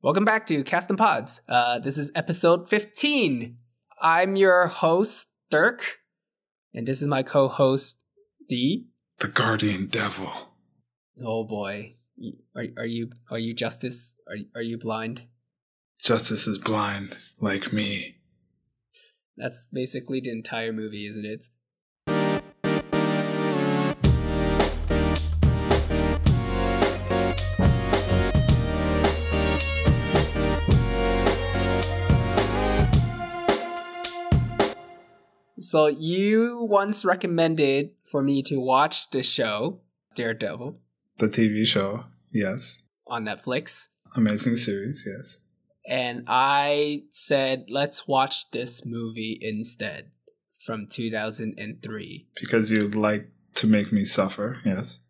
Welcome back to Cast and Pods. Uh, this is episode 15. I'm your host, Dirk, and this is my co host, D. The guardian devil. Oh boy. Are, are you are you justice? Are, are you blind? Justice is blind, like me. That's basically the entire movie, isn't it? So you once recommended for me to watch the show Daredevil The TV show, yes. on Netflix, Amazing series, yes. and I said let's watch this movie instead from 2003. Because you'd like to make me suffer, yes.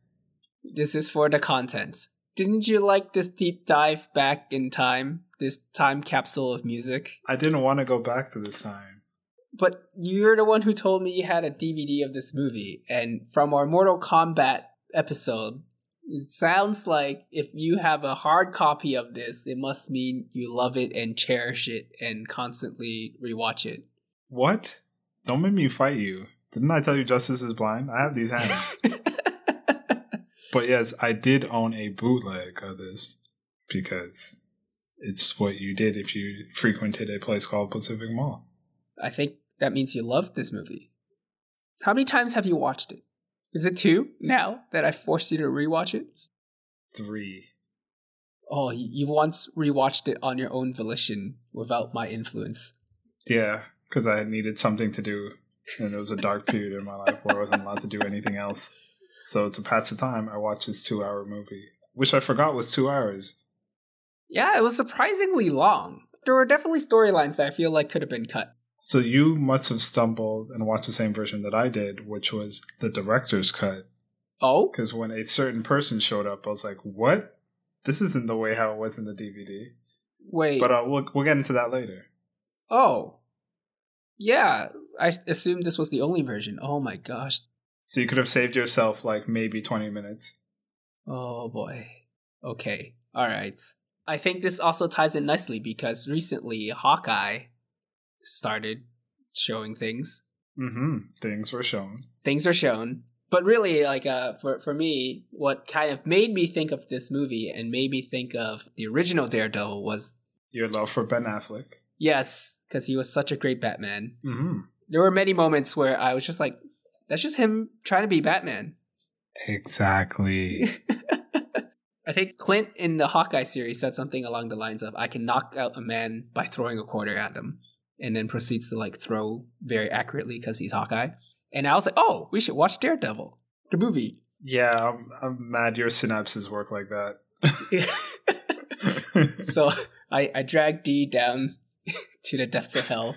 This is for the contents. Didn't you like this deep dive back in time? This time capsule of music? I didn't want to go back to this time. But you're the one who told me you had a DVD of this movie, and from our Mortal Kombat episode, it sounds like if you have a hard copy of this, it must mean you love it and cherish it and constantly rewatch it. What? Don't make me fight you. Didn't I tell you justice is blind? I have these hands. but yes, I did own a bootleg of this because it's what you did if you frequented a place called Pacific Mall. I think that means you loved this movie. How many times have you watched it? Is it two now that I forced you to rewatch it? Three. Oh, you once rewatched it on your own volition without my influence. Yeah, because I needed something to do, and it was a dark period in my life where I wasn't allowed to do anything else. So to pass the time, I watched this two-hour movie, which I forgot was two hours. Yeah, it was surprisingly long. There were definitely storylines that I feel like could have been cut. So you must have stumbled and watched the same version that I did, which was the director's cut. Oh? Because when a certain person showed up, I was like, "What? This isn't the way how it was in the DVD." Wait. But uh, we'll we'll get into that later. oh. Yeah, I assumed this was the only version. Oh my gosh. So you could have saved yourself like maybe twenty minutes. Oh boy. Okay. Alright. I think this also ties in nicely because recently Hawkeye started showing things. Mm-hmm. Things were shown. Things are shown. But really, like uh, for for me, what kind of made me think of this movie and made me think of the original Daredevil was Your love for Ben Affleck. yes, because he was such a great Batman. Mm-hmm. There were many moments where I was just like, "That's just him trying to be Batman." Exactly. I think Clint in the Hawkeye series said something along the lines of, "I can knock out a man by throwing a quarter at him," and then proceeds to like throw very accurately because he's Hawkeye. And I was like, "Oh, we should watch Daredevil, the movie." yeah, I'm, I'm mad your synapses work like that. so I, I dragged D down to the depths of hell,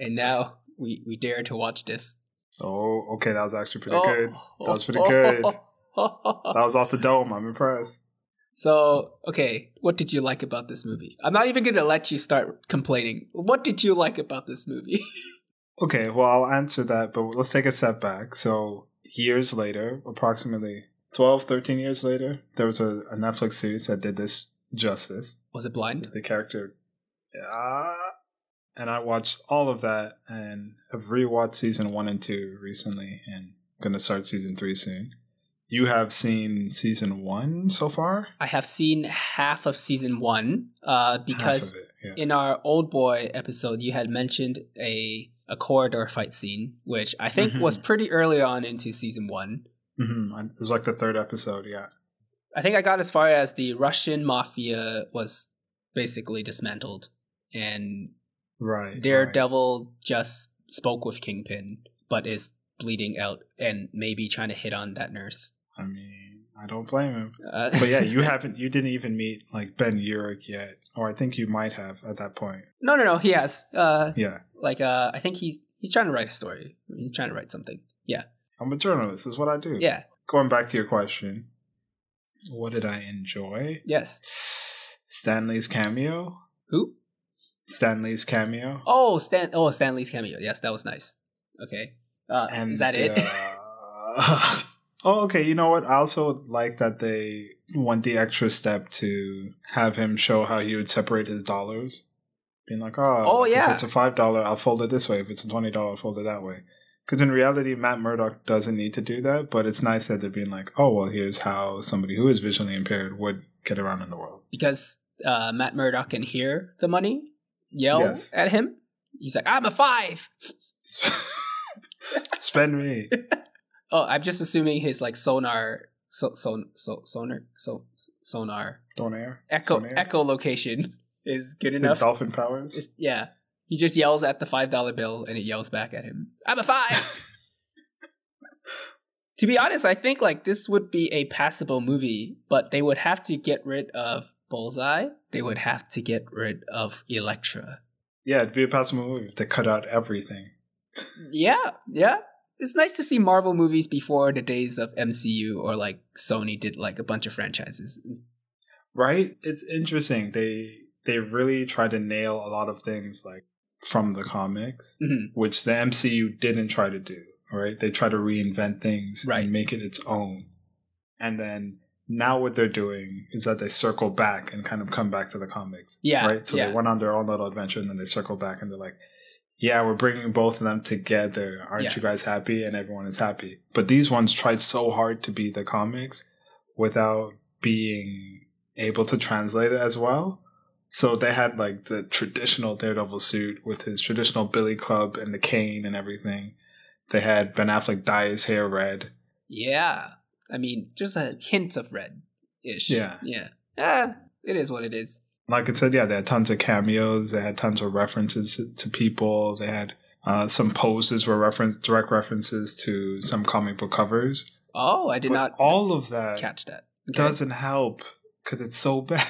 and now we, we dare to watch this. oh, okay, that was actually pretty Oh, good. That was pretty oh, good. oh. That was off the dome. I'm impressed. So, okay, what did you like about this movie? I'm not even going to let you start complaining. What did you like about this movie? Okay, well, I'll answer that, but let's take a step back. So, years later, approximately 12, 13 years later, there was a, a Netflix series that did this justice. Was it blind? The character. Yeah. And I watched all of that and have rewatched season one and two recently and going to start season three soon. You have seen season one so far? I have seen half of season one uh, because it, yeah. in our old boy episode, you had mentioned a a corridor fight scene, which I think Mhm. was pretty early on into season one. hmm It was like the third episode, yeah. I think I got as far as the Russian mafia was basically dismantled, and Right. right. Daredevil just spoke with Kingpin, but is bleeding out and maybe trying to hit on that nurse. I mean, I don't blame him. Uh, But yeah, you haven't, you didn't even meet like Ben Urich yet, or I think you might have at that point. no, no, no. He has. Uh, Yeah, like, uh, I think he's he's trying to write a story. He's trying to write something. Yeah, I'm a journalist. Is what I do. yeah, Going back to your question, what did I enjoy? yes. Stanley's cameo. Who? Stanley's cameo. Oh, Stan. Oh, Stanley's cameo. Yes, that was nice. Okay. Uh, is that it? uh, Oh, okay. You know what? I also like that they went the extra step to have him show how he would separate his dollars. Being like, oh, Oh, yeah. if it's a five dollar, I'll fold it this way. If it's a twenty dollar, I'll fold it that way. Because in reality, Matt Murdock doesn't need to do that. But it's nice that they're being like, oh, well, here's how somebody who is visually impaired would get around in the world. because uh, Matt Murdock can hear the money yell Yes. at him. He's like, "I'm a five. Spend me. Oh, I'm just assuming his like sonar, so, so, so sonar, so sonar Don't air. echo Sonair. echolocation is good enough. dolphin powers. It's- yeah, he just yells at the five dollar bill and it yells back at him. I'm a five. to be honest, I think like this would be a passable movie, but they would have to get rid of Bullseye. They would have to get rid of Elektra. Yeah, it'd be a possible movie if they cut out everything. Yeah, yeah. It's nice to see Marvel movies before the days of MCU or like Sony did like a bunch of franchises. Right? It's interesting. They they really try to nail a lot of things like from the comics, Mhm. which the MCU didn't try to do. Right? They try to reinvent things Right. and make it its own. And then now what they're doing is that they circle back and kind of come back to the comics. Yeah, Right? So yeah. they went on their own little adventure and then they circle back and they're like, yeah, we're bringing both of them together. Aren't Yeah. you guys happy? And everyone is happy. But these ones tried so hard to be the comics without being able to translate it as well. So they had like the traditional Daredevil suit with his traditional Billy Club and the cane and everything. They had Ben Affleck dye his hair red. Yeah. I mean, just a hint of red ish. Yeah. Yeah. Ah, it is what it is. Like I said, yeah, they had tons of cameos. They had tons of references to people. They had uh, some poses were reference direct references to some comic book covers. Oh, I did But not all of that catch that. Okay. doesn't help because it's so bad.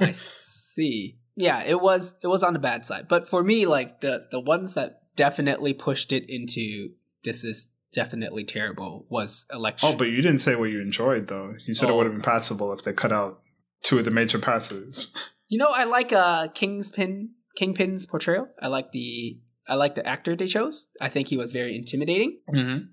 I see. Yeah, it was it was on the bad side. But for me, like the the ones that definitely pushed it into this is definitely terrible was election. oh, but you didn't say what you enjoyed though. You said it Oh. would have been passable if they cut out two of the major passages. You know, I like uh Kingspin Kingpin's portrayal. I like the I like the actor they chose. I think he was very intimidating. Mm-hmm.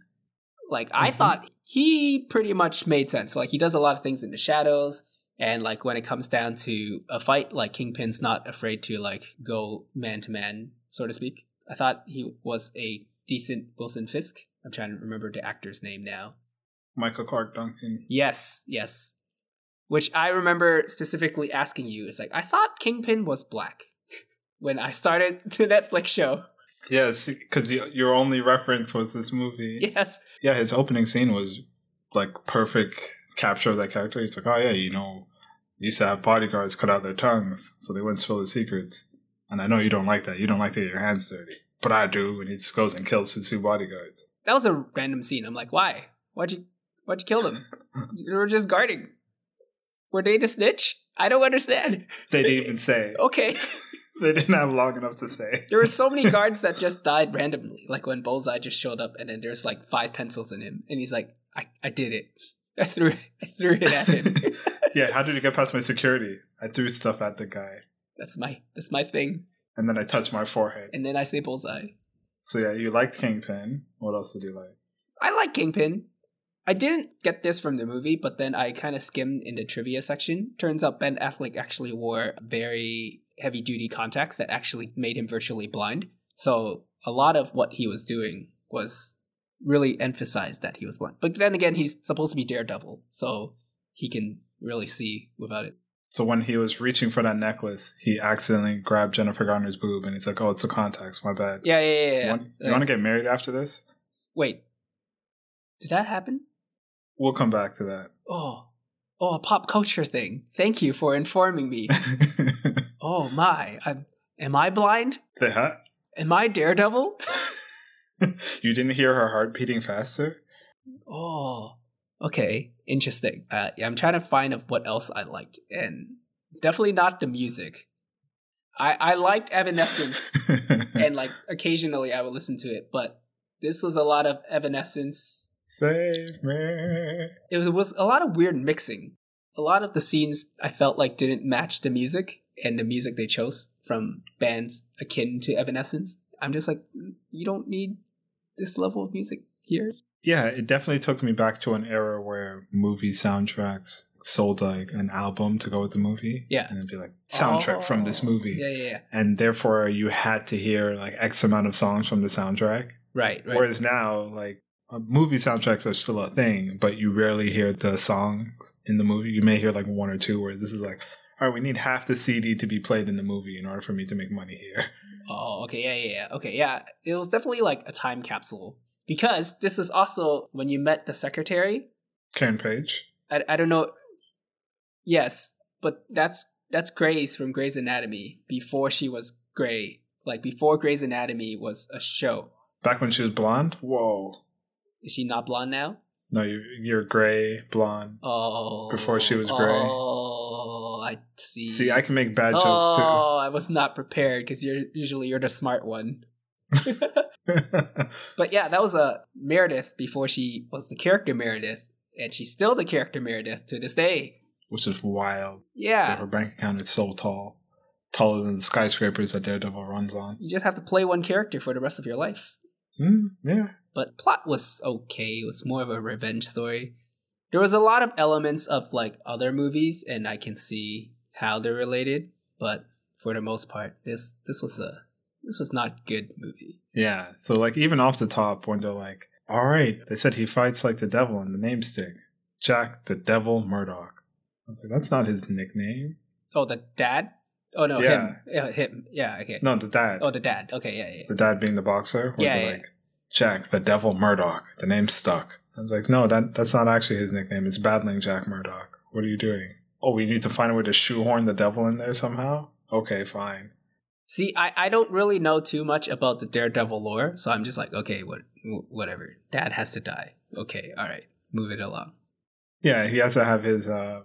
Like I Mhm. thought he pretty much made sense. Like he does a lot of things in the shadows and like when it comes down to a fight, like Kingpin's not afraid to like go man to man, so to speak. I thought he was a decent Wilson Fisk. I'm trying to remember the actor's name now. Michael Clarke Duncan. Yes, yes. Which I remember specifically asking you. It's like I thought Kingpin was black when I started the Netflix show. Yes, because your only reference was this movie. Yes. Yeah, his opening scene was like perfect capture of that character. He's like, oh yeah, you know, you used to have bodyguards cut out their tongues so they wouldn't spill the secrets. And I know you don't like that. You don't like to get your hands dirty, but I do. And he just goes and kills his two bodyguards. That was a random scene. I'm like, why? Why'd you why'd you kill them? they were just guarding. Were they the snitch? I don't understand. They didn't even say. Okay. They didn't have long enough to say. There were so many guards that just died randomly. Like when Bullseye just showed up and then there's like five pencils in him. And he's like, I, I did it. I threw it I threw it at him. yeah, how did you get past my security? I threw stuff at the guy, that's my that's my thing. and then I touched my forehead. And then I say bullseye. So yeah, you liked Kingpin. What else did you like? I like Kingpin. I didn't get this from the movie, but then I kind of skimmed in the trivia section. Turns out Ben Affleck actually wore very heavy duty contacts that actually made him virtually blind. So a lot of what he was doing was really emphasized that he was blind. But then again, he's supposed to be Daredevil, so he can really see without it. So when he was reaching for that necklace, he accidentally grabbed Jennifer Garner's boob, and he's like, "Oh, it's the contacts. My bad." Yeah, yeah, yeah. You, yeah. want, you Uh, want to get married after this? Wait, did that happen? We'll come back to that. Oh, oh, a pop culture thing. Thank you for informing me. Oh my, I'm, am I blind? the hat? Am I Daredevil? you didn't hear her heart beating faster? Oh, okay, interesting. Uh, yeah, I'm trying to find of what else I liked, and definitely not the music. I I liked Evanescence, and like occasionally I would listen to it, but this was a lot of Evanescence. Save me. It was, a lot of weird mixing. A lot of the scenes I felt like didn't match the music, and the music they chose from bands akin to Evanescence. I'm just like, "Mm, you don't need this level of music here. Yeah, it definitely took me back to an era where movie soundtracks sold like an album to go with the movie. Yeah. And it'd be like soundtrack from this Oh, movie. Yeah, yeah, yeah. And therefore you had to hear like X amount of songs from the soundtrack. Right, right. Whereas now, like Uh, movie soundtracks are still a thing, but you rarely hear the songs in the movie. You may hear like one or two where this is like, all right, we need half the CD to be played in the movie in order for me to make money here. Oh, okay, yeah, yeah, yeah. Okay, yeah. It was definitely like a time capsule because this is also when you met the secretary. Karen Page. I, I don't know. Yes, but that's that's Grace from Grey's Anatomy before she was Grey. Like before Grey's Anatomy was a show. Back when she was blonde? Whoa. Is she not blonde now? No, you're, you're gray, blonde. Oh, Before she was gray. Oh, I see. See, I can make bad jokes too. Oh, I was not prepared because you're usually you're the smart one. But yeah, that was a Meredith before she was the character Meredith, and she's still the character Meredith to this day. Which is wild. Yeah, Her bank account is so tall. Taller than the skyscrapers that Daredevil runs on. you just have to play one character for the rest of your life. Hmm, yeah. But plot was okay. It was more of a revenge story. There was a lot of elements of like other movies, and I can see how they're related. But for the most part, this this was a this was not good movie. Yeah. So like even off the top when they're like, all right, they said he fights like the devil in the name stick. Jack the Devil Murdock. I was like, that's not his nickname. Oh, the dad. Oh no, Yeah. him. Yeah, him. Yeah, okay. No, the dad. Oh, the dad. Okay, yeah, yeah. the dad being the boxer. Yeah, yeah. like, Jack the Devil Murdock. The name stuck. I was like, no, that that's not actually his nickname. It's battling Jack Murdock. What are you doing? Oh, we need to find a way to shoehorn the devil in there somehow? Okay, fine. See, I, I don't really know too much about the Daredevil lore, so I'm just like, okay, what, whatever. Dad has to die. Okay, all right, move it along. Yeah, he has to have his uh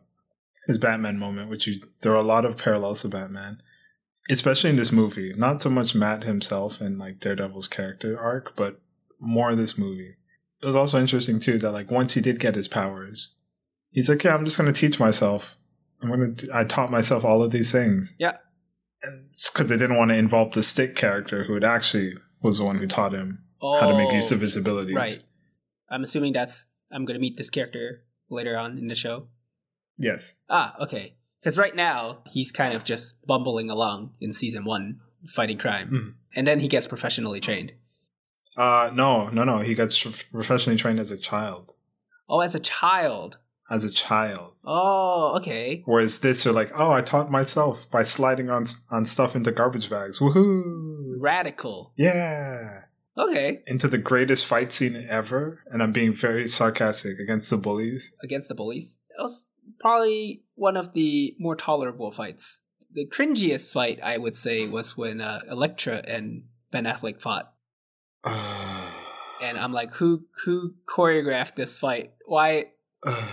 his Batman moment, which you there are a lot of parallels to Batman. Especially in this movie. Not so much Matt himself and like Daredevil's character arc, but more this movie. It was also interesting too that like once he did get his powers, he's like, Yeah, I'm just gonna teach myself. I'm gonna t- I taught myself all of these things. Yeah. And because they didn't want to involve the stick character who had actually was the one who taught him Oh, how to make use of his oh, abilities. Right. I'm assuming that's I'm gonna meet this character later on in the show. Yes. Ah, okay. Because right now he's kind of just bumbling along in season one, fighting crime, Mhm. and then he gets professionally trained. Uh no, no, no. He got professionally trained as a child. Oh, as a child. as a child. Oh, okay. Whereas this, you're like, oh, I taught myself by sliding on on stuff into garbage bags. Woohoo! Radical. Yeah, Okay. into the greatest fight scene ever, and I'm being very sarcastic against the bullies. against the bullies. That was probably one of the more tolerable fights. The cringiest fight, I would say, was when uh, Elektra and Ben Affleck fought, and I'm like, who who choreographed this fight? Why?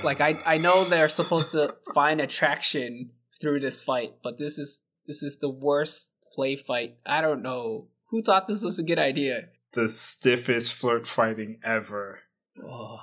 Like, I I know they're supposed to find attraction through this fight, but this is this is the worst play fight. I don't know who thought this was a good idea. the stiffest flirt fighting ever. Oh.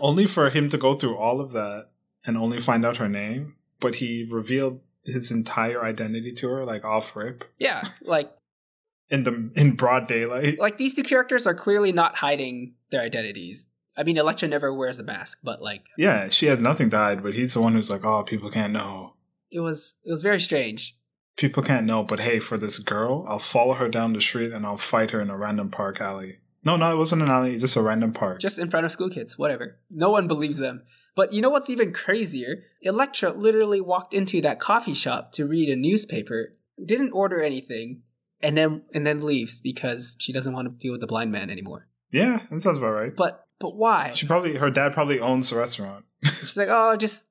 Only for him to go through all of that and only find out her name, but he revealed his entire identity to her, like off rip, Yeah, like in the in broad daylight. like these two characters are clearly not hiding their identities. I mean, Elektra never wears a mask, but like Yeah, she has nothing to hide, but he's the one who's like, oh, people can't know. it was it was very strange. People can't know, but hey, for this girl, I'll follow her down the street and I'll fight her in a random park alley. No, no, it wasn't an alley, just a random park. Just in front of school kids, whatever. No one believes them. But you know what's even crazier? Elektra literally walked into that coffee shop to read a newspaper, didn't order anything, and then and then leaves because she doesn't want to deal with the blind man anymore. yeah, that sounds about right. But but why? She probably, her dad probably owns the restaurant. She's like, oh, just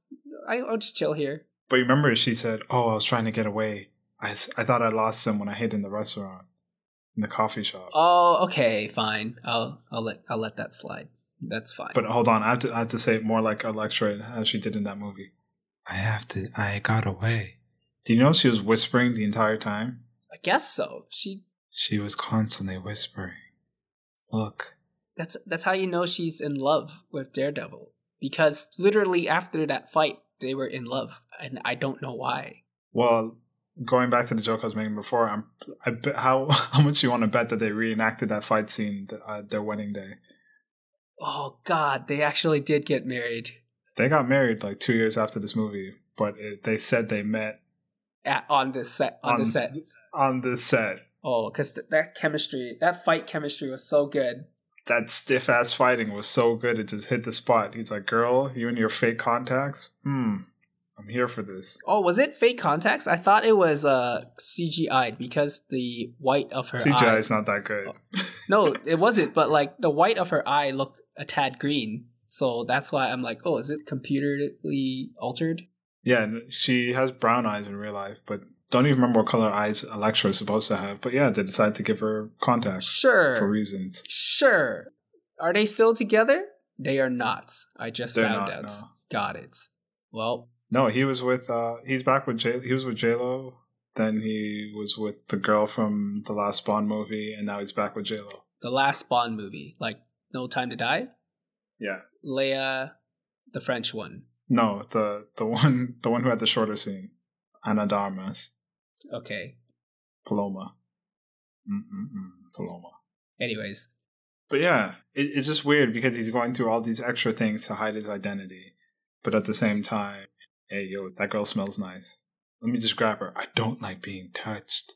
I, I'll just chill here. But you remember she said, oh, I was trying to get away. I, I thought I lost him when I hid in the restaurant, in the coffee shop. Oh, okay, fine. I'll I'll let I'll let that slide. That's fine. But hold on, I have to, I have to say it more like Elektra as she did in that movie. I have to, I got away. Do you know she was whispering the entire time? I guess so. She She was constantly whispering. Look, that's that's how you know she's in love with Daredevil because literally after that fight they were in love and I don't know why. well, going back to the joke I was making before, I'm, I bet how how much you want to bet that they reenacted that fight scene th- uh, their wedding day? Oh God, they actually did get married They got married like two years after this movie, but it, they said they met at, on this set. On, the set. on the set. Oh, because th- that chemistry, that fight chemistry was so good. That stiff ass fighting was so good; it just hit the spot. He's like, "Girl, you and your fake contacts. Hmm, I'm here for this." Oh, was it fake contacts? I thought it was uh CGI because the white of her CGI eye. is not that good. No, it wasn't. But like the white of her eye looked a tad green, so that's why I'm like, oh, is it computerly altered? Yeah, and she has brown eyes in real life, but don't even remember what color eyes Elektra is supposed to have. But yeah, they decided to give her contacts Sure. for reasons. Sure. Are they still together? They are not. I just They're found not, out. no. Got it. Well, No, he was with. uh He's back with J. He was with J Lo. Then he was with the girl from the last Bond movie, and now he's back with J Lo. the last Bond movie, like No Time to Die, Yeah. Leia, the French one. No, the the one the one who had the shorter scene, Ana de Armas, Okay. Paloma, Mm-mm-mm, Paloma. Anyways, But yeah, it, it's just weird because he's going through all these extra things to hide his identity, but at the same time, hey yo, that girl smells nice. Let me just grab her. I don't like being touched.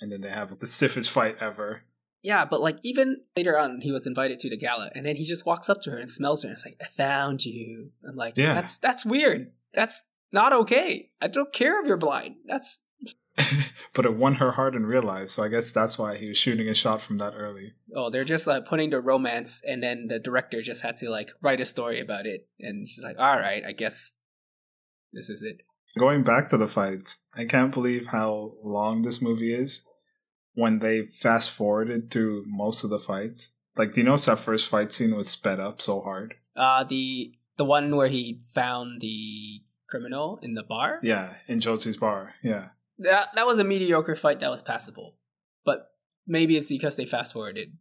And then they have the stiffest fight ever. yeah, but like even later on, he was invited to the gala, and then he just walks up to her and smells her, and it's like, "I found you." I'm like, Yeah. that's that's weird. That's not okay. I don't care if you're blind. That's but it won her heart in real life, so I guess that's why he was shooting a shot from that early. oh, they're just like putting the romance, and then the director just had to like write a story about it, and she's like, "All right, I guess this is it." Going back to the fights, I can't believe how long this movie is when they fast forwarded through most of the fights. Like, do you know that first fight scene was sped up so hard? Uh the the one where he found the criminal in the bar. Yeah, in Josie's bar. Yeah. That that was a mediocre fight that was passable, but maybe it's because they fast forwarded.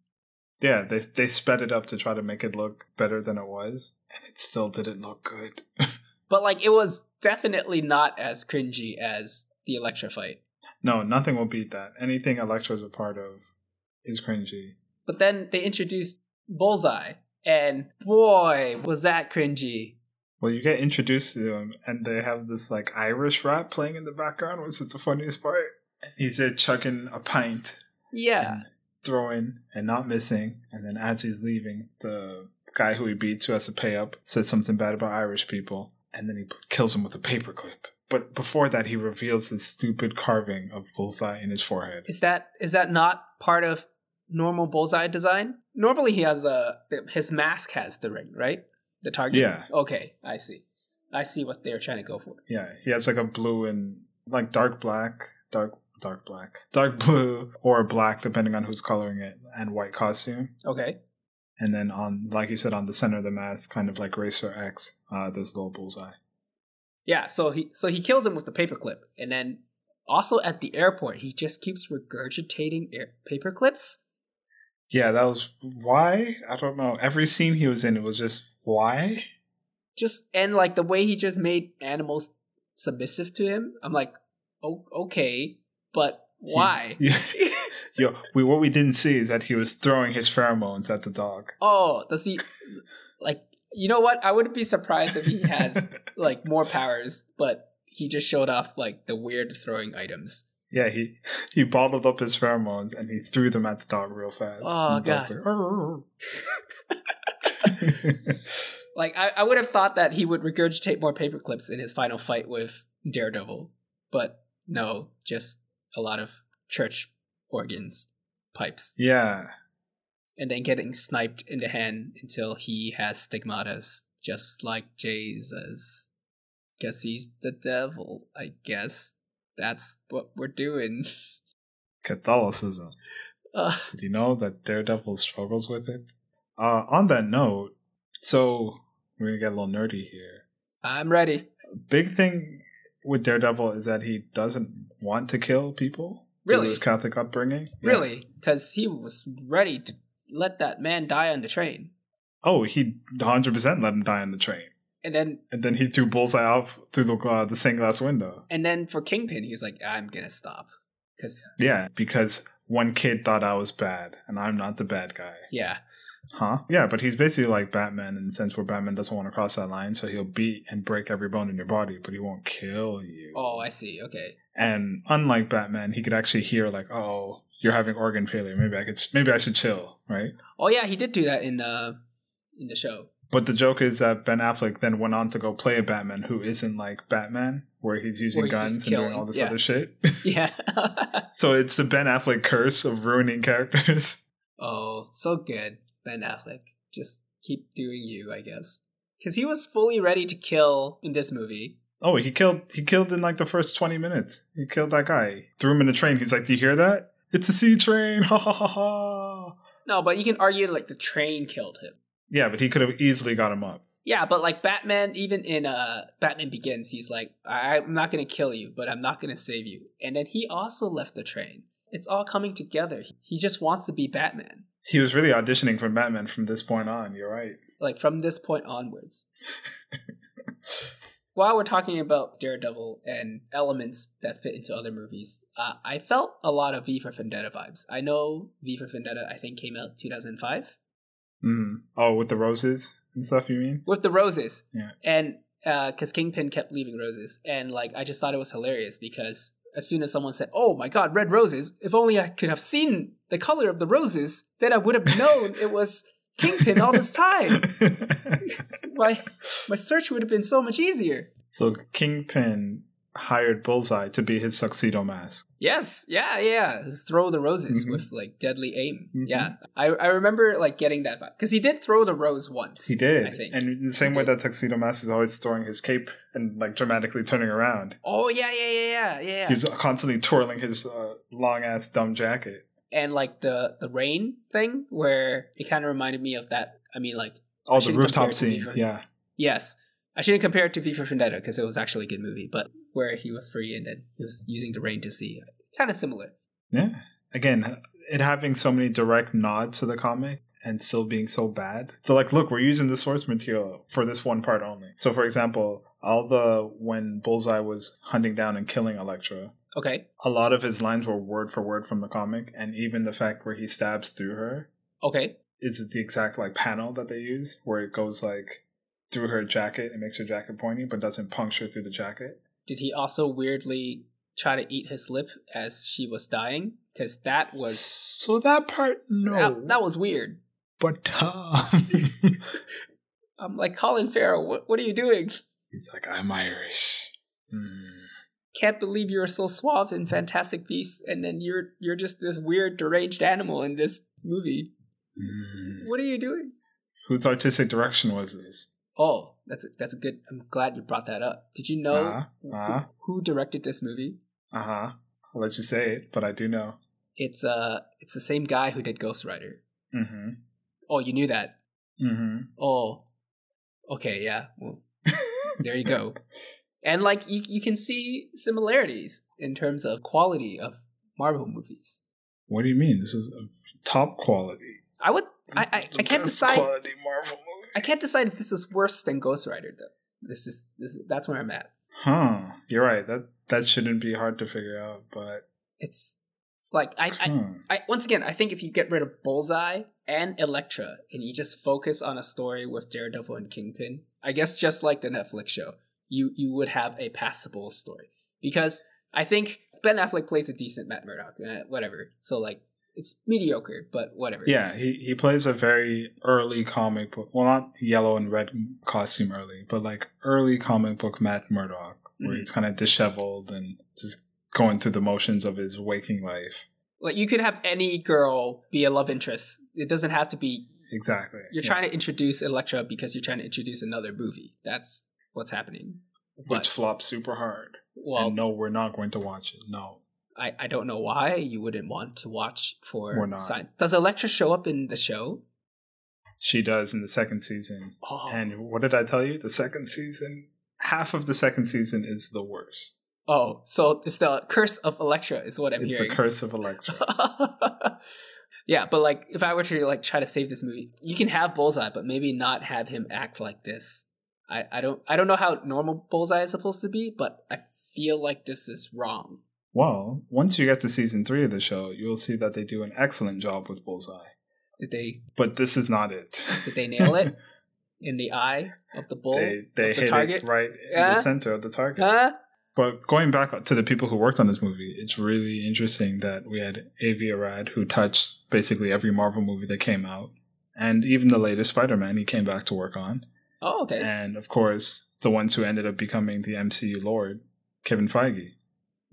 Yeah, they they sped it up to try to make it look better than it was, and it still didn't look good. But like it was definitely not as cringy as the Elektra fight. no, nothing will beat that. Anything Elektra's a part of is cringy. But then they introduced Bullseye, and boy, was that cringy. Well, you get introduced to them, and they have this like Irish rap playing in the background, which is the funniest part. And he's there chugging a pint, Yeah. and throwing and not missing. And then as he's leaving, the guy who he beats, who has to pay up, says something bad about Irish people, and then he kills him with a paperclip. But before that, he reveals his stupid carving of bullseye in his forehead. Is that is that not part of normal Bullseye design? Normally he has a his mask has the ring, right? The target. Yeah. Okay, I see. I see what they're trying to go for. Yeah, he has like a blue and like dark black, dark dark black, dark blue or black, depending on who's coloring it, and white costume. Okay. And then on, like you said, on the center of the mask, kind of like Racer X, uh, this little bullseye. Yeah, so he so he kills him with the paperclip, and then also at the airport he just keeps regurgitating air- paperclips. Yeah, that was why I don't know. Every scene he was in, it was just why. Just and like the way he just made animals submissive to him. I'm like, oh, okay, but He- why? Yeah. Yo, we what we didn't see is that he was throwing his pheromones at the dog. oh, does he like? You know what? I wouldn't be surprised if he has like more powers, but he just showed off like the weird throwing items. yeah, he he bottled up his pheromones and he threw them at the dog real fast. Oh, And the dog's God. like, Like I, I would have thought that he would regurgitate more paperclips in his final fight with Daredevil, but no, just a lot of church organs, pipes, yeah, and then getting sniped in the hand until he has stigmatas, just like Jesus. Guess he's the devil. I guess that's what we're doing. Catholicism. Uh, Did you know that Daredevil struggles with it? Uh, on that note, so we're gonna get a little nerdy here. I'm ready. Big thing with Daredevil is that he doesn't want to kill people. Really? his Catholic upbringing. Yeah. Really? Because he was ready to let that man die on the train. Oh, he 100 percent let him die on the train, And then and then he threw Bullseye off through the uh, the stained glass window. And then for Kingpin, he was like, I'm gonna stop. Because Yeah, because one kid thought I was bad, and I'm not the bad guy. yeah, Huh? Yeah, but he's basically like Batman in the sense where Batman doesn't want to cross that line, so he'll beat and break every bone in your body, but he won't kill you. oh, I see. Okay, And unlike Batman, he could actually hear like, "Oh, you're having organ failure. Maybe I could, maybe I should chill." Right? oh yeah, he did do that in uh in the show. But the joke is that Ben Affleck then went on to go play a Batman who isn't like Batman, where he's using Where he's guns and doing all this yeah. other shit. Yeah. so it's the Ben Affleck curse of ruining characters. oh, so good, Ben Affleck. Just keep doing you, I guess. Because he was fully ready to kill in this movie. Oh, he killed he killed in like the first twenty minutes. He killed that guy. Threw him in a train. He's like, Do you hear that? It's a sea train. Ha ha ha ha. No, but you can argue like the train killed him. Yeah, but he could have easily got him up. Yeah, but like Batman, even in uh Batman Begins, he's like, I- I'm not gonna kill you, but I'm not gonna save you. And then he also left the train. It's all coming together. He just wants to be Batman. He was really auditioning for Batman from this point on. You're right. Like from this point onwards. While we're talking about Daredevil and elements that fit into other movies, uh, I felt a lot of V for Vendetta vibes. I know V for Vendetta, I think, came out 2005 Mm. Oh, with the roses and stuff. You mean? with the roses. Yeah. And because Kingpin kept leaving roses, and like I just thought it was hilarious because as soon as someone said, "Oh my God, red roses!" If only I could have seen the color of the roses, then I would have known it was Kingpin all this time. My my search would have been so much easier. so Kingpin hired Bullseye to be his tuxedo mask. Yes, yeah, yeah. Just throw the roses Mhm. with like deadly aim. Mhm. Yeah, I I remember like getting that vibe because he did throw the rose once. He did. I think. And the same He way did. that tuxedo mask is always throwing his cape and like dramatically turning around. oh yeah, yeah, yeah, yeah, yeah. He was constantly twirling his uh, long ass dumb jacket. and like the the rain thing where it kind of reminded me of that. I mean, like Oh, the rooftop scene. Yeah. yes, I shouldn't compare it to V for Vendetta because it was actually a good movie, but where he was free and then he was using the rain to see, kind of similar. Yeah. Again, it having so many direct nods to the comic and still being so bad. They're like, look, we're using the source material for this one part only. So, for example, all the when Bullseye was hunting down and killing Elektra, Okay, a lot of his lines were word for word from the comic, and even the fact where he stabs through her okay, is the exact like panel that they use, where it goes like through her jacket and makes her jacket pointy, but doesn't puncture through the jacket. Did he also weirdly try to eat his lip as she was dying? Because that was so that part, no, that, that was weird. but um, I'm like Colin Farrell. What what are you doing? he's like, I'm Irish. Hmm. Can't believe you're so suave in Fantastic Beasts, and then you're you're just this weird deranged animal in this movie. Hmm. What are you doing? Whose artistic direction was this? Oh, that's a, that's a good. I'm glad you brought that up. Did you know Uh-huh, who- uh-huh. who, directed this movie? Uh huh. I'll let you say it, but I do know. It's uh, it's the same guy who did Ghost Rider. Mm-hmm. Oh, you knew that. Mm-hmm. Oh, okay, yeah. Well, there you go. And like you, you can see similarities in terms of quality of Marvel movies. What do you mean? This is top quality. I would, I, I, I can't decide. Quality Marvel movie. I can't decide if this was worse than Ghost Rider though. This is this. That's where I'm at. Huh. You're right. That that shouldn't be hard to figure out, but It's like I, I hmm. I once again, I think if you get rid of Bullseye and Elektra and you just focus on a story with Daredevil and Kingpin, I guess just like the Netflix show, you you would have a passable story. Because I think Ben Affleck plays a decent Matt Murdock, uh, whatever. So like it's mediocre, but whatever. Yeah, he, he plays a very early comic book. Well, not yellow and red costume early, but like early comic book Matt Murdock, where Mhm. he's kind of disheveled and just going through the motions of his waking life. Like you could have any girl be a love interest. It doesn't have to be Exactly. you're Yeah. trying to introduce Elektra because you're trying to introduce another movie. That's what's happening. which But flops super hard. well, and no, we're not going to watch it. No. I, I don't know why you wouldn't want to watch for science. Does Elektra show up in the show? She does in the second season. Oh, And what did I tell you? The second season, half of the second season is the worst. oh, so it's the curse of Elektra is what I'm hearing. it's hearing. a curse of Elektra. yeah, but like if I were to like try to save this movie, you can have Bullseye, but maybe not have him act like this. I, I don't I don't know how normal Bullseye is supposed to be, but I feel like this is wrong. Well, once you get to season three of the show, you'll see that they do an excellent job with Bullseye. Did they But this is not it. did they nail it in the eye of the bull? they they the hit target? it right in Yeah? the center of the target. But going back to the people who worked on this movie, it's really interesting that we had Avi Arad, who touched basically every Marvel movie that came out, and even the latest Spider-Man, he came back to work on. Oh, okay. And of course, the ones who ended up becoming the MCU Lord, Kevin Feige,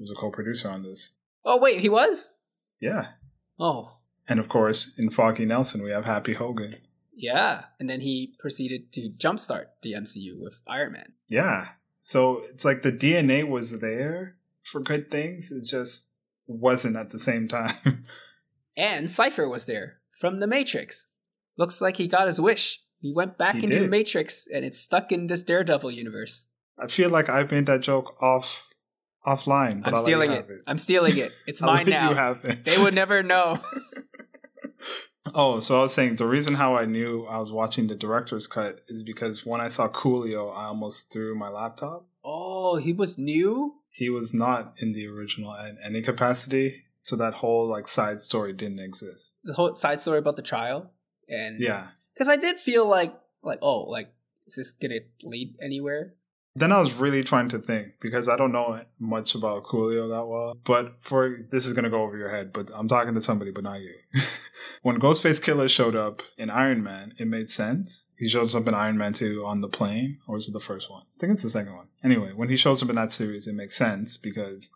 was a co-producer on this. Oh wait, he was? Yeah, Oh. and of course, in Foggy Nelson, we have Happy Hogan. Yeah. And then he proceeded to jumpstart the MCU with Iron Man. Yeah, so it's like the DNA was there for good things. It just wasn't at the same time. And Cypher was there from the Matrix. Looks like he got his wish. He went back He into the. Matrix and it's stuck in this Daredevil universe. I feel like I've made that joke off offline. I'm stealing it. it. I'm stealing it. It's mine let You now. have it. They would never know. oh, so I was saying the reason how I knew I was watching the director's cut is because when I saw Coolio, I almost threw my laptop. Oh, he was new? He was not in the original in any capacity, so that whole like side story didn't exist. The whole side story about the trial? And Yeah. Because I did feel like, like, oh, like, is this going to lead anywhere? Then I was really trying to think because I don't know much about Coolio that well. But for this is gonna go over your head, but I'm talking to somebody, but not you. when Ghostface Killah showed up in Iron Man, it made sense. He shows up in Iron Man 2 on the plane, or is it the first one? I think it's the second one. Anyway, when he shows up in that series, it makes sense because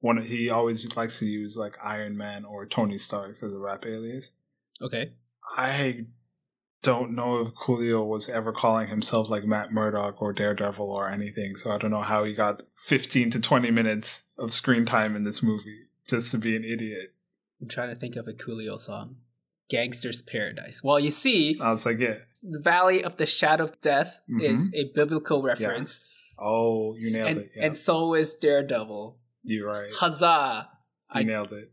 one he always likes to use like Iron Man or Tony Stark as a rap alias. Okay. I don't know if Coolio was ever calling himself like Matt Murdock or Daredevil or anything, so I don't know how he got 15 to 20 minutes of screen time in this movie just to be an idiot. I'm trying to think of a Coolio song. Gangster's Paradise. Well, you see, I was like, yeah. the Valley of the Shadow of Death Mhm. is a biblical reference. Oh, you nailed and, it. Yeah. and so is Daredevil. You're right. Huzzah! You I- nailed it.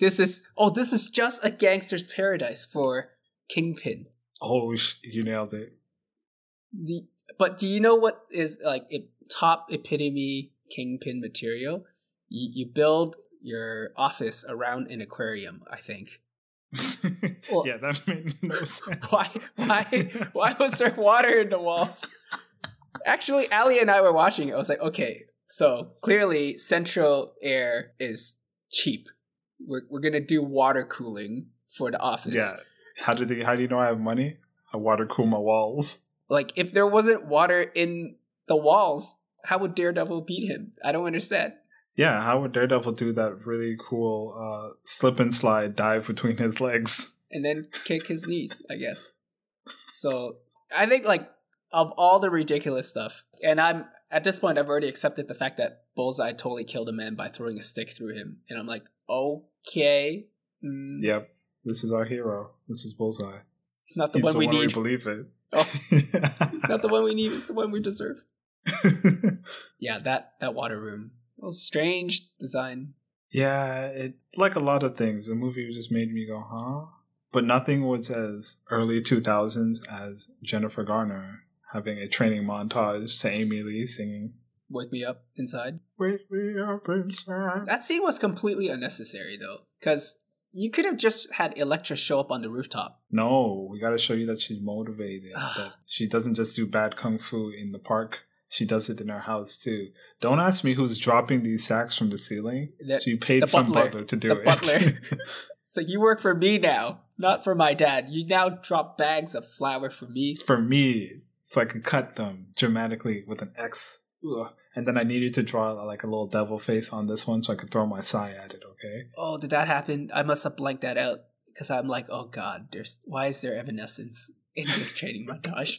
This is oh, this is just a gangster's paradise for Kingpin. Oh, you nailed it. The, but do you know what is like a top epitome Kingpin material? You, you build your office around an aquarium. I think. Well- yeah, that made no sense. Why? Why? Why was there water in the walls? Actually, Ali and I were watching it. I was like, okay, so clearly Central Air is cheap. We're we're gonna do water cooling for the office. Yeah. How did they, how do you know I have money? I water cool my walls. Like if there wasn't water in the walls, how would Daredevil beat him? I don't understand. Yeah, how would Daredevil do that really cool uh, slip and slide dive between his legs? And then kick his knees, I guess. So I think like of all the ridiculous stuff, and I'm at this point I've already accepted the fact that Bullseye totally killed a man by throwing a stick through him, and I'm like, okay, mm, Yep, this is our hero. This is Bullseye. it's not the He's one the we one need. we believe it. Oh. It's not the one we need. It's the one we deserve. Yeah, that that water room. It was strange design. yeah, it like a lot of things. The movie just made me go, huh? But nothing was as early two thousands as Jennifer Garner having a training montage to Amy Lee singing Wake me up inside. "Wake me up inside." That scene was completely unnecessary though, because you could have just had Elektra show up on the rooftop. No, we got to show you that she's motivated. That she doesn't just do bad kung fu in the park. She does it in her house too. Don't ask me who's dropping these sacks from the ceiling. The- she paid the some butler. butler to do The it. butler. So you work for me now, not for my dad. You now drop bags of flour for me. For me, so I can cut them dramatically with an X. Ugh. And then I needed to draw like a little devil face on this one so I could throw my sigh at it. Okay. Oh, did that happen? I must have blanked that out because I'm like, oh god, there's why is there evanescence in this training montage?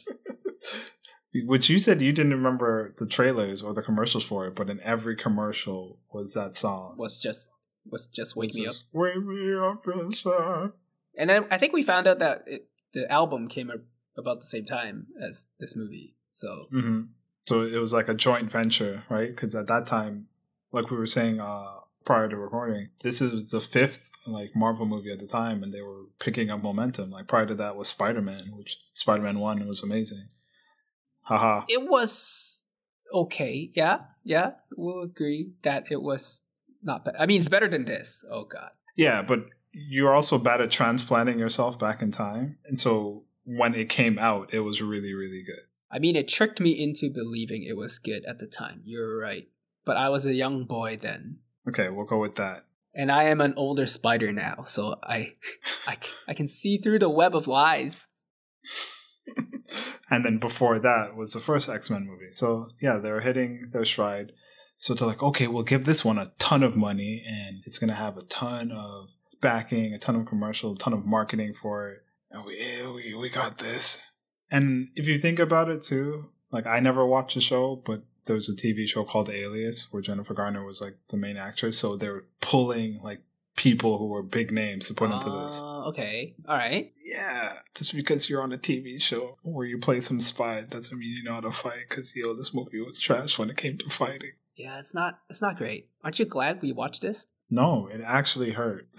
Which you said you didn't remember the trailers or the commercials for it, but in every commercial was that song. Was just was just wake me up. Just Wake me up inside. And then I think we found out that it, the album came about the same time as this movie. So hmm So it was like a joint venture, right? Because at that time, like we were saying uh, prior to recording, this is the fifth like Marvel movie at the time, and they were picking up momentum. Like prior to that was Spider Man, which Spider Man One was amazing. Haha. it was okay. Yeah, yeah, we'll agree that it was not bad. I mean, it's better than this. Oh god. Yeah, but you're also bad at transplanting yourself back in time, and so when it came out, it was really, really good. I mean, it tricked me into believing it was good at the time. You're right, but I was a young boy then, Okay, we'll go with that. and I am an older spider now, so I, I, I can see through the web of lies. and then before that was the first X Men movie. So yeah, they're hitting their stride. So they're like, okay, we'll give this one a ton of money, and it's gonna have a ton of backing, a ton of commercial, a ton of marketing for it. And we, we, we got this. And if you think about it too, like I never watched the show, but there was a TV show called Alias where Jennifer Garner was like the main actress. So they were pulling like people who were big names to put into this. Uh, okay, all right. Yeah, just because you're on a TV show where you play some spy doesn't mean you know how to fight. Because yo, this movie was trash when it came to fighting. Yeah, it's not, it's not great. Aren't you glad we watched this? No, it actually hurt.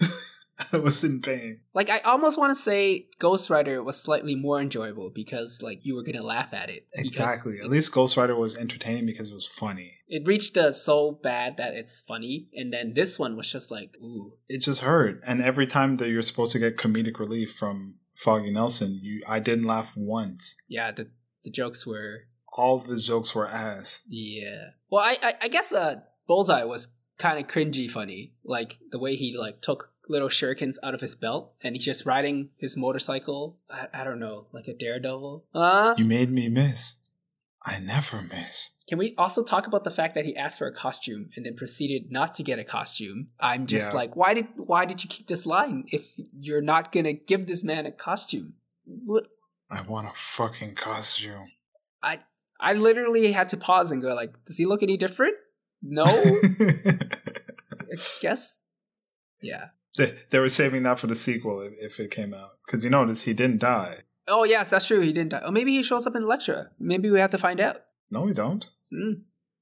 I was in pain. Like, I almost want to say Ghost Rider was slightly more enjoyable because, like, you were gonna laugh at it. Exactly. At least Ghost Rider was entertaining because it was funny. it reached the so bad that it's funny, and then this one was just like, ooh, It just hurt. And every time that you're supposed to get comedic relief from Foggy Nelson, you I didn't laugh once. yeah, the the jokes were All the jokes were ass. yeah. Well, I I, I guess uh, Bullseye was kind of cringy funny, like the way he like took little shurikens out of his belt and he's just riding his motorcycle. I, I don't know, like a daredevil. Uh, You made me miss. I never miss. Can we also talk about the fact that he asked for a costume and then proceeded not to get a costume? I'm just Yeah. like, why did why did you keep this line if you're not gonna give this man a costume? What? I want a fucking costume. I I literally had to pause and go like, does he look any different? No, I guess. Yeah. They, they were saving that for the sequel if, if it came out. Because you notice he didn't die. Oh yes, that's true. He didn't die. Oh, maybe he shows up in Elektra. Maybe we have to find out. No, we don't. Hmm.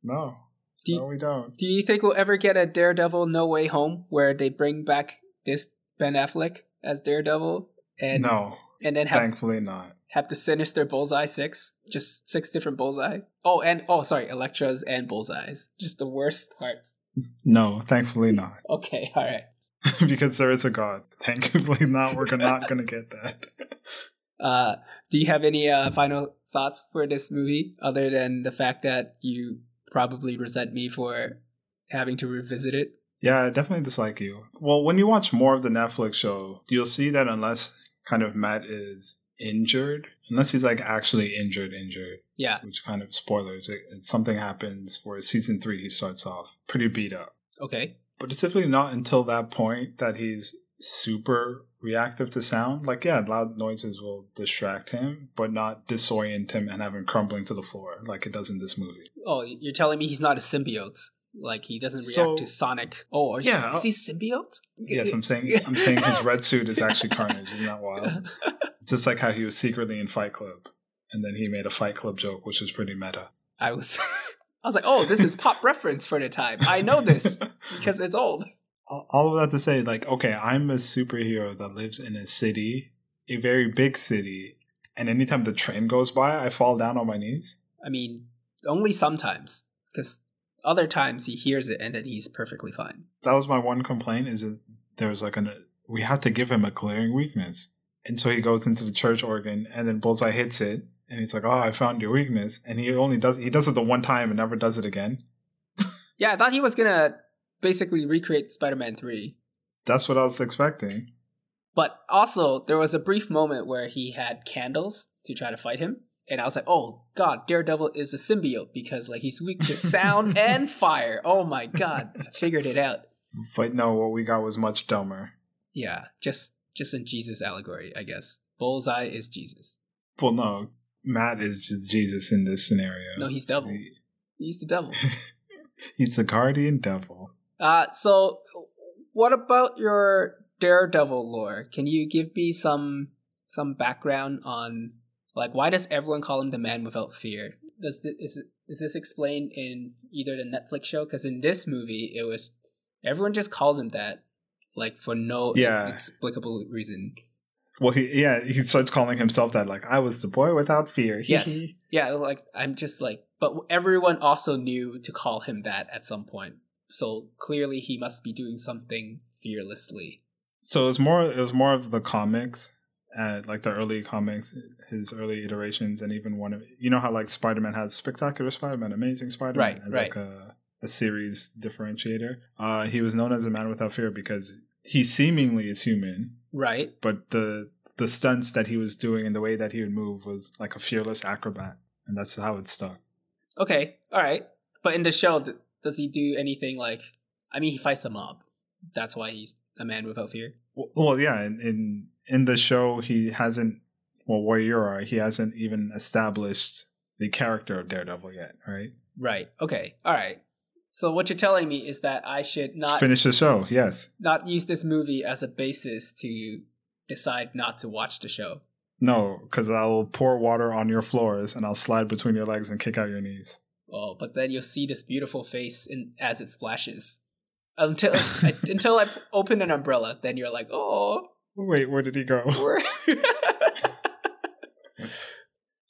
No. Do you- no, we don't. Do you think we'll ever get a Daredevil No Way Home where they bring back this Ben Affleck as Daredevil and no, and then have thankfully not. have the sinister bullseye six just six different bullseye oh and oh sorry elektras and bullseyes just the worst parts No, thankfully not. okay all right because there is a God. Thankfully not. We're not going to get that. uh do you have any uh final thoughts for this movie other than the fact that you probably resent me for having to revisit it Yeah, I definitely dislike you. Well, when you watch more of the Netflix show, you'll see that unless kind of Matt is injured, unless he's like actually injured, injured, yeah which kind of spoilers, it, it- something happens where season three he starts off pretty beat up. okay But it's typically not until that point that he's super reactive to sound. Like, yeah, loud noises will distract him, but not disorient him and have him crumbling to the floor like it does in this movie. oh you're telling me he's not a symbiote like he doesn't react So- to sonic oh or Yeah, is he uh, symbiote Yes, I'm saying I'm saying his red suit is actually Carnage. Isn't that wild? Just like how he was secretly in Fight Club, and then he made a Fight Club joke, which was pretty meta. I was I was like, oh, this is pop reference for the time. I know this because it's old. All of that to say, like, okay, I'm a superhero that lives in a city, a very big city, and anytime the train goes by, I fall down on my knees. I mean, only sometimes because other times he hears it and then he's perfectly fine. That was my one complaint. Is that there was like an we had to give him a glaring weakness, and so he goes into the church organ, and then Bullseye hits it, and he's like, "Oh, I found your weakness," and he only does he does it the one time and never does it again. Yeah, I thought he was gonna basically recreate Spider-Man Three, That's what I was expecting. but also there was a brief moment where he had candles to try to fight him, and I was like, oh god, Daredevil is a symbiote because like he's weak to sound and fire. Oh my god, I figured it out. But no, what we got was much dumber. Yeah, just just in Jesus allegory, I guess. Bullseye is Jesus. Well, no, Matt is just Jesus in this scenario. No, he's devil. He- He's the devil. he's the guardian devil. Uh, so what about your Daredevil lore? Can you give me some some background on like why does everyone call him the man without fear? Does this, is is this explained in either the Netflix show? Because in this movie, it was everyone just calls him that, like for no Yeah. inexplicable reason. Well, he yeah, he starts calling himself that. Like I was the boy without fear. Yes, yeah. Like I'm just like, but everyone also knew to call him that at some point. So clearly he must be doing something fearlessly. So it was more. It was more of the comics, uh, like the early comics, his early iterations, and even one of you know how like Spider Man has Spectacular Spider Man, Amazing Spider Man, Right, as right. like a a series differentiator. Uh, he was known as a man without fear because he seemingly is human, Right. but the the stunts that he was doing and the way that he would move was like a fearless acrobat, and that's how it stuck. Okay. All right. But in the show, th- does he do anything like? I mean, he fights a mob. That's why he's a man without fear. Well, well yeah, in, in in the show, he hasn't. Well, where you are, he hasn't even established the character of Daredevil yet, right? Right. Okay. All right. So what you're telling me is that I should not Finish the show, yes. not use this movie as a basis to decide not to watch the show. No, because I'll pour water on your floors and I'll slide between your legs and kick out your knees. Oh, but then you'll see this beautiful face in, as it splashes. Until I, until I open an umbrella, then you're like, oh, Wait, where did he go?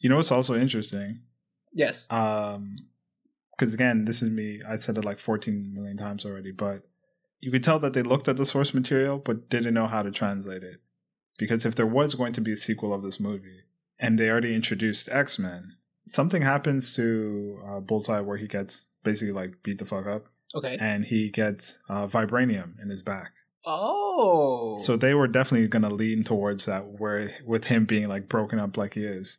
You know what's also interesting? yes. Um, because again, this is me. I said it like 14 million times already, but you could tell that they looked at the source material but didn't know how to translate it. Because if there was going to be a sequel of this movie and they already introduced X Men, something happens to uh, Bullseye where he gets basically like beat the fuck up Okay. and he gets uh, vibranium in his back. Oh. So they were definitely going to lean towards that, where with him being like broken up like he is,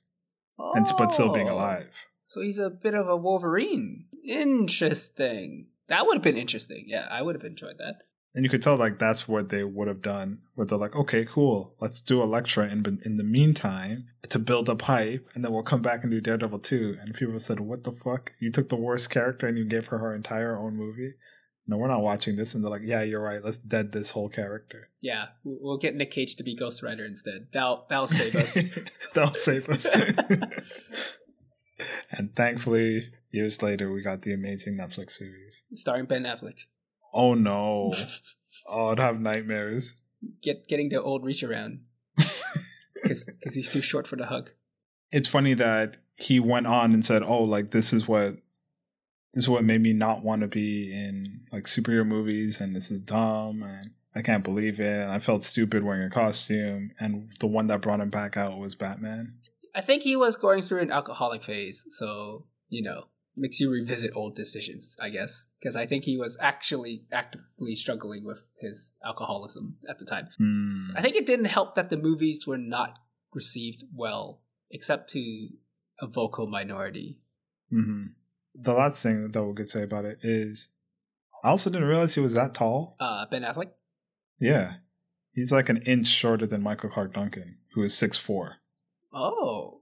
and but still being Oh. alive. So he's a bit of a Wolverine. Interesting. That would have been interesting. Yeah, I would have enjoyed that. And you could tell like that's what they would have done. Where they're like, okay, cool, let's do Elektra in in the meantime to build up hype, and then we'll come back and do Daredevil two. And people said, what the fuck? You took the worst character and you gave her her entire own movie. No, we're not watching this. And they're like, yeah, you're right. Let's dead this whole character. Yeah, we'll we'll get Nick Cage to be Ghost Rider instead. That'll that'll save us. That'll save us. and thankfully, years later, we got the amazing Netflix series. Starring Ben Affleck. Oh no. Oh, I'd have nightmares. Get getting the old reach around because he's too short for the hug. It's funny that he went on and said, "Oh, like this is what this is what made me not want to be in like superhero movies, and this is dumb, and I can't believe it. And I felt stupid wearing a costume." And the one that brought him back out was Batman. I think he was going through an alcoholic phase, so you know makes you revisit old decisions. I guess because I think he was actually actively struggling with his alcoholism at the time. Hmm. I think it didn't help that the movies were not received well, except to a vocal minority. hmm The last thing that we could say about it is, I also didn't realize he was that tall. Uh, ben Affleck. Yeah, he's like an inch shorter than Michael Clarke Duncan, who is six four. Oh,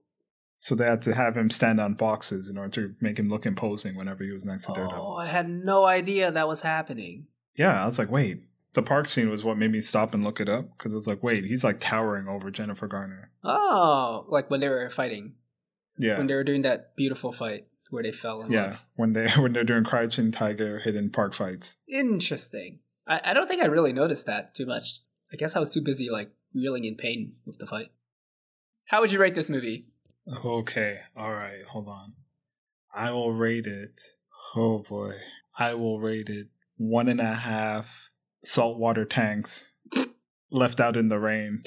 So they had to have him stand on boxes in order to make him look imposing whenever he was next to Daredevil. oh, I had no idea that was happening. Yeah, I was like, wait. The park scene was what made me stop and look it up because I was like, wait, he's like towering over Jennifer Garner. Oh, like when they were fighting, Yeah, when they were doing that beautiful fight where they fell in yeah. love. When they when they're doing crouching tiger hidden park fights. Interesting. I, I don't think I really noticed that too much. I guess I was too busy like reeling in pain with the fight. How would you rate this movie? Okay, all right, hold on. I will rate it. Oh boy, I will rate it one and a half saltwater tanks left out in the rain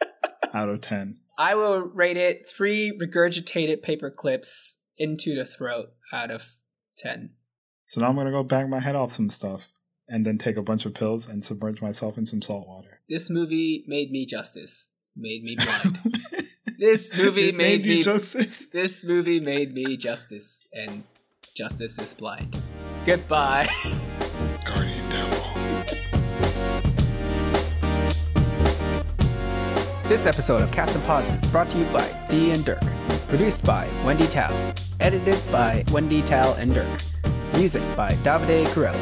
out of ten. I will rate it three regurgitated paper clips into the throat out of ten. So now I'm gonna go bang my head off some stuff and then take a bunch of pills and submerge myself in some salt water. This movie made me justice. Made me blind. This movie It made me- justice. this movie made me justice, and justice is blind. Goodbye. Guardian Devil. This episode of Captain Pods is brought to you by Dee and Dirk. Produced by Wendy Tao. Edited by Wendy Tao and Dirk. Music by Davide Corelli.